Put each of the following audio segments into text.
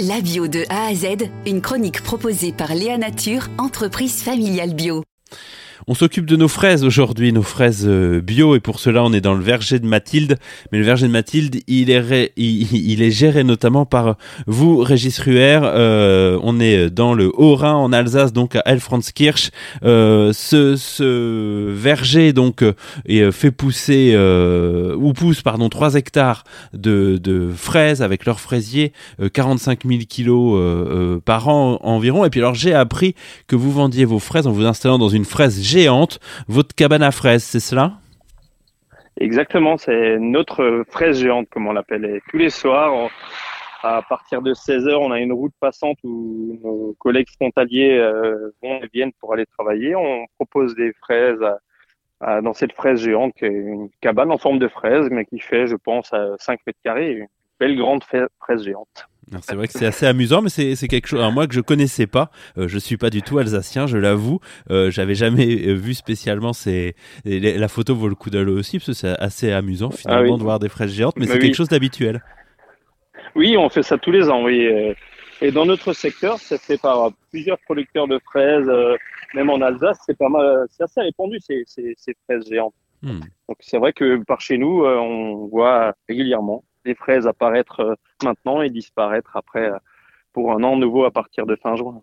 La bio de A à Z, une chronique proposée par Léa Nature, entreprise familiale bio. On s'occupe de nos fraises aujourd'hui, nos fraises euh, bio, et pour cela on est dans le verger de Mathilde. Mais le verger de Mathilde, il est, géré notamment par vous, Régis. Euh, on est dans le Haut-Rhin, en Alsace, donc à Elfranskirch. Euh, ce, verger donc est fait pousser ou pousse pardon 3 hectares de, de fraises avec leurs fraisiers, 45 000 kilos par an environ. Et puis alors j'ai appris que vous vendiez vos fraises en vous installant dans une fraise géante, votre cabane à fraises, c'est cela? Exactement, c'est notre fraise géante, comme on l'appelle. Tous les soirs, à partir de 16 heures, on a une route passante où nos collègues frontaliers euh, vont et viennent pour aller travailler. On propose des fraises dans cette fraise géante, qui est une cabane en forme de fraise, mais qui fait, je pense, 5 mètres carrés, une belle grande fraise géante. C'est vrai que c'est assez amusant, mais c'est quelque chose, moi que je connaissais pas. Euh, je suis pas du tout alsacien, je l'avoue. Euh, J'avais jamais euh, vu spécialement ces. La photo vaut le coup d'œil aussi, parce que c'est assez amusant ah finalement de voir des fraises géantes, mais bah c'est quelque chose d'habituel. Oui, on fait ça tous les ans, oui. Et dans notre secteur, c'est fait par plusieurs producteurs de fraises, euh, même en Alsace, c'est pas mal, c'est assez répandu ces, ces, ces fraises géantes. Hmm. Donc c'est vrai que par chez nous, on voit régulièrement des fraises apparaître euh, maintenant et disparaître après euh, pour un an nouveau à partir de fin juin.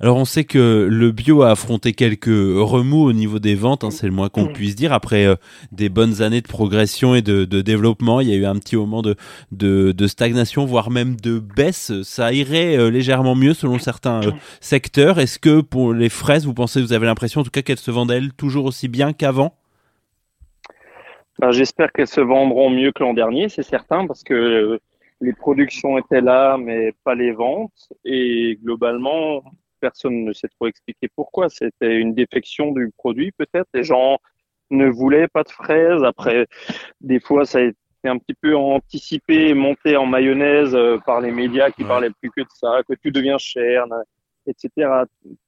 Alors on sait que le bio a affronté quelques remous au niveau des ventes, hein, c'est le moins qu'on puisse dire. Après euh, des bonnes années de progression et de, développement, il y a eu un petit moment de, de, stagnation, voire même de baisse. Ça irait légèrement mieux selon certains secteurs. Est-ce que pour les fraises, vous pensez, vous avez l'impression en tout cas qu'elles se vendent elles toujours aussi bien qu'avant? Ben, J'espère qu'elles se vendront mieux que l'an dernier, c'est certain, parce que euh, les productions étaient là, mais pas les ventes. Et globalement, personne ne sait trop expliquer pourquoi. C'était une défection du produit, peut-être. Les gens ne voulaient pas de fraises. Après, des fois, ça a été un petit peu anticipé, monté en mayonnaise euh, par les médias qui parlaient plus que de ça, que tout devient cher, etc.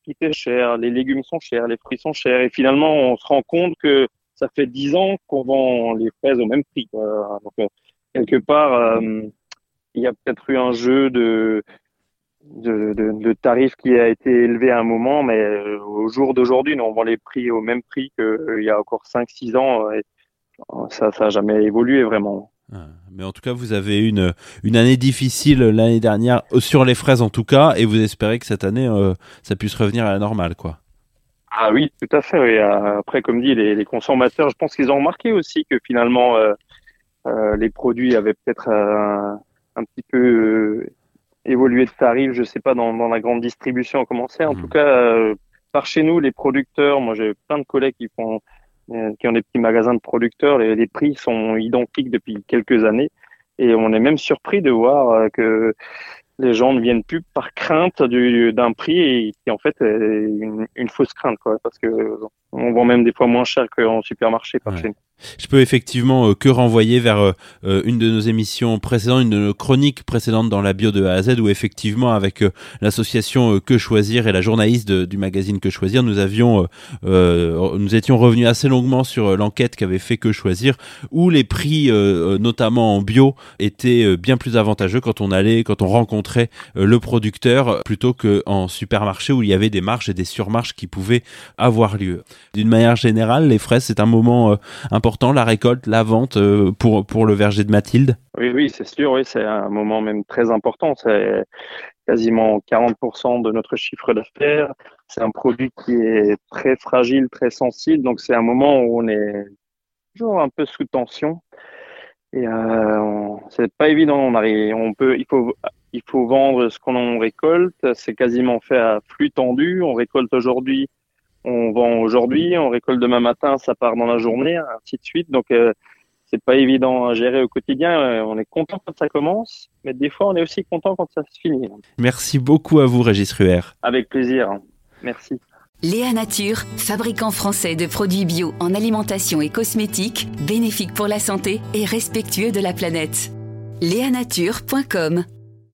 Tout est cher, les légumes sont chers, les fruits sont chers. Et finalement, on se rend compte que ça fait dix ans qu'on vend les fraises au même prix. Donc, euh, quelque part, euh, il y a peut-être eu un jeu de, de, de, qui a été élevé à un moment, mais euh, au jour d'aujourd'hui, on vend les prix au même prix qu'il y a encore 5-6 ans. Et ça n'a jamais évolué vraiment. Ah, mais en tout cas, vous avez une, une année difficile l'année dernière, sur les fraises en tout cas, et vous espérez que cette année, ça puisse revenir à la normale, quoi. Ah oui, tout à fait. Oui. Après, comme dit, les, les, consommateurs, je pense qu'ils ont remarqué aussi que finalement, euh, euh, les produits avaient peut-être euh, un petit peu euh, évolué de tarif. Je sais pas dans, dans la grande distribution comment c'est. En mmh. tout cas, euh, par chez nous, les producteurs, moi j'ai plein de collègues qui font, qui ont des petits magasins de producteurs. Les, les, prix sont identiques depuis quelques années, et on est même surpris de voir que les gens ne viennent plus par crainte d'un prix et qui en fait est une, une fausse crainte quoi parce que on vend même des fois moins cher qu'en supermarché par chez nous. Je peux effectivement euh, que renvoyer vers euh, euh, une de nos émissions précédentes, une de nos chroniques précédentes dans la bio de A à Z, où effectivement avec l'association Que Choisir et la journaliste du magazine Que Choisir, nous avions, nous étions revenus assez longuement sur l'enquête qu'avait fait Que Choisir, où les prix, notamment en bio, étaient bien plus avantageux quand on allait, quand on rencontrait le producteur, plutôt qu'en supermarché où il y avait des marges et des surmarges qui pouvaient avoir lieu. D'une manière générale, les fraises, c'est un moment important la récolte, la vente euh, pour, pour le verger de Mathilde? Oui, oui, c'est sûr, oui, c'est un moment même très important. C'est quasiment 40% de notre chiffre d'affaires. C'est un produit qui est très fragile, très sensible, donc c'est un moment où on est toujours un peu sous tension. Et euh, c'est pas évident. On arrive, on peut, il faut, il faut vendre ce qu'on récolte. C'est quasiment fait à flux tendu. On récolte aujourd'hui on vend aujourd'hui, on récolte demain matin, ça part dans la journée, ainsi de suite. Donc euh, c'est pas évident à gérer au quotidien. Euh, on est content quand ça commence, mais des fois on est aussi content quand ça se finit. Merci beaucoup à vous, Régis Ruher. Avec plaisir. Merci. Léa Nature, fabricant français de produits bio en alimentation et cosmétiques, bénéfique pour la santé et respectueux de la planète. Léanature.com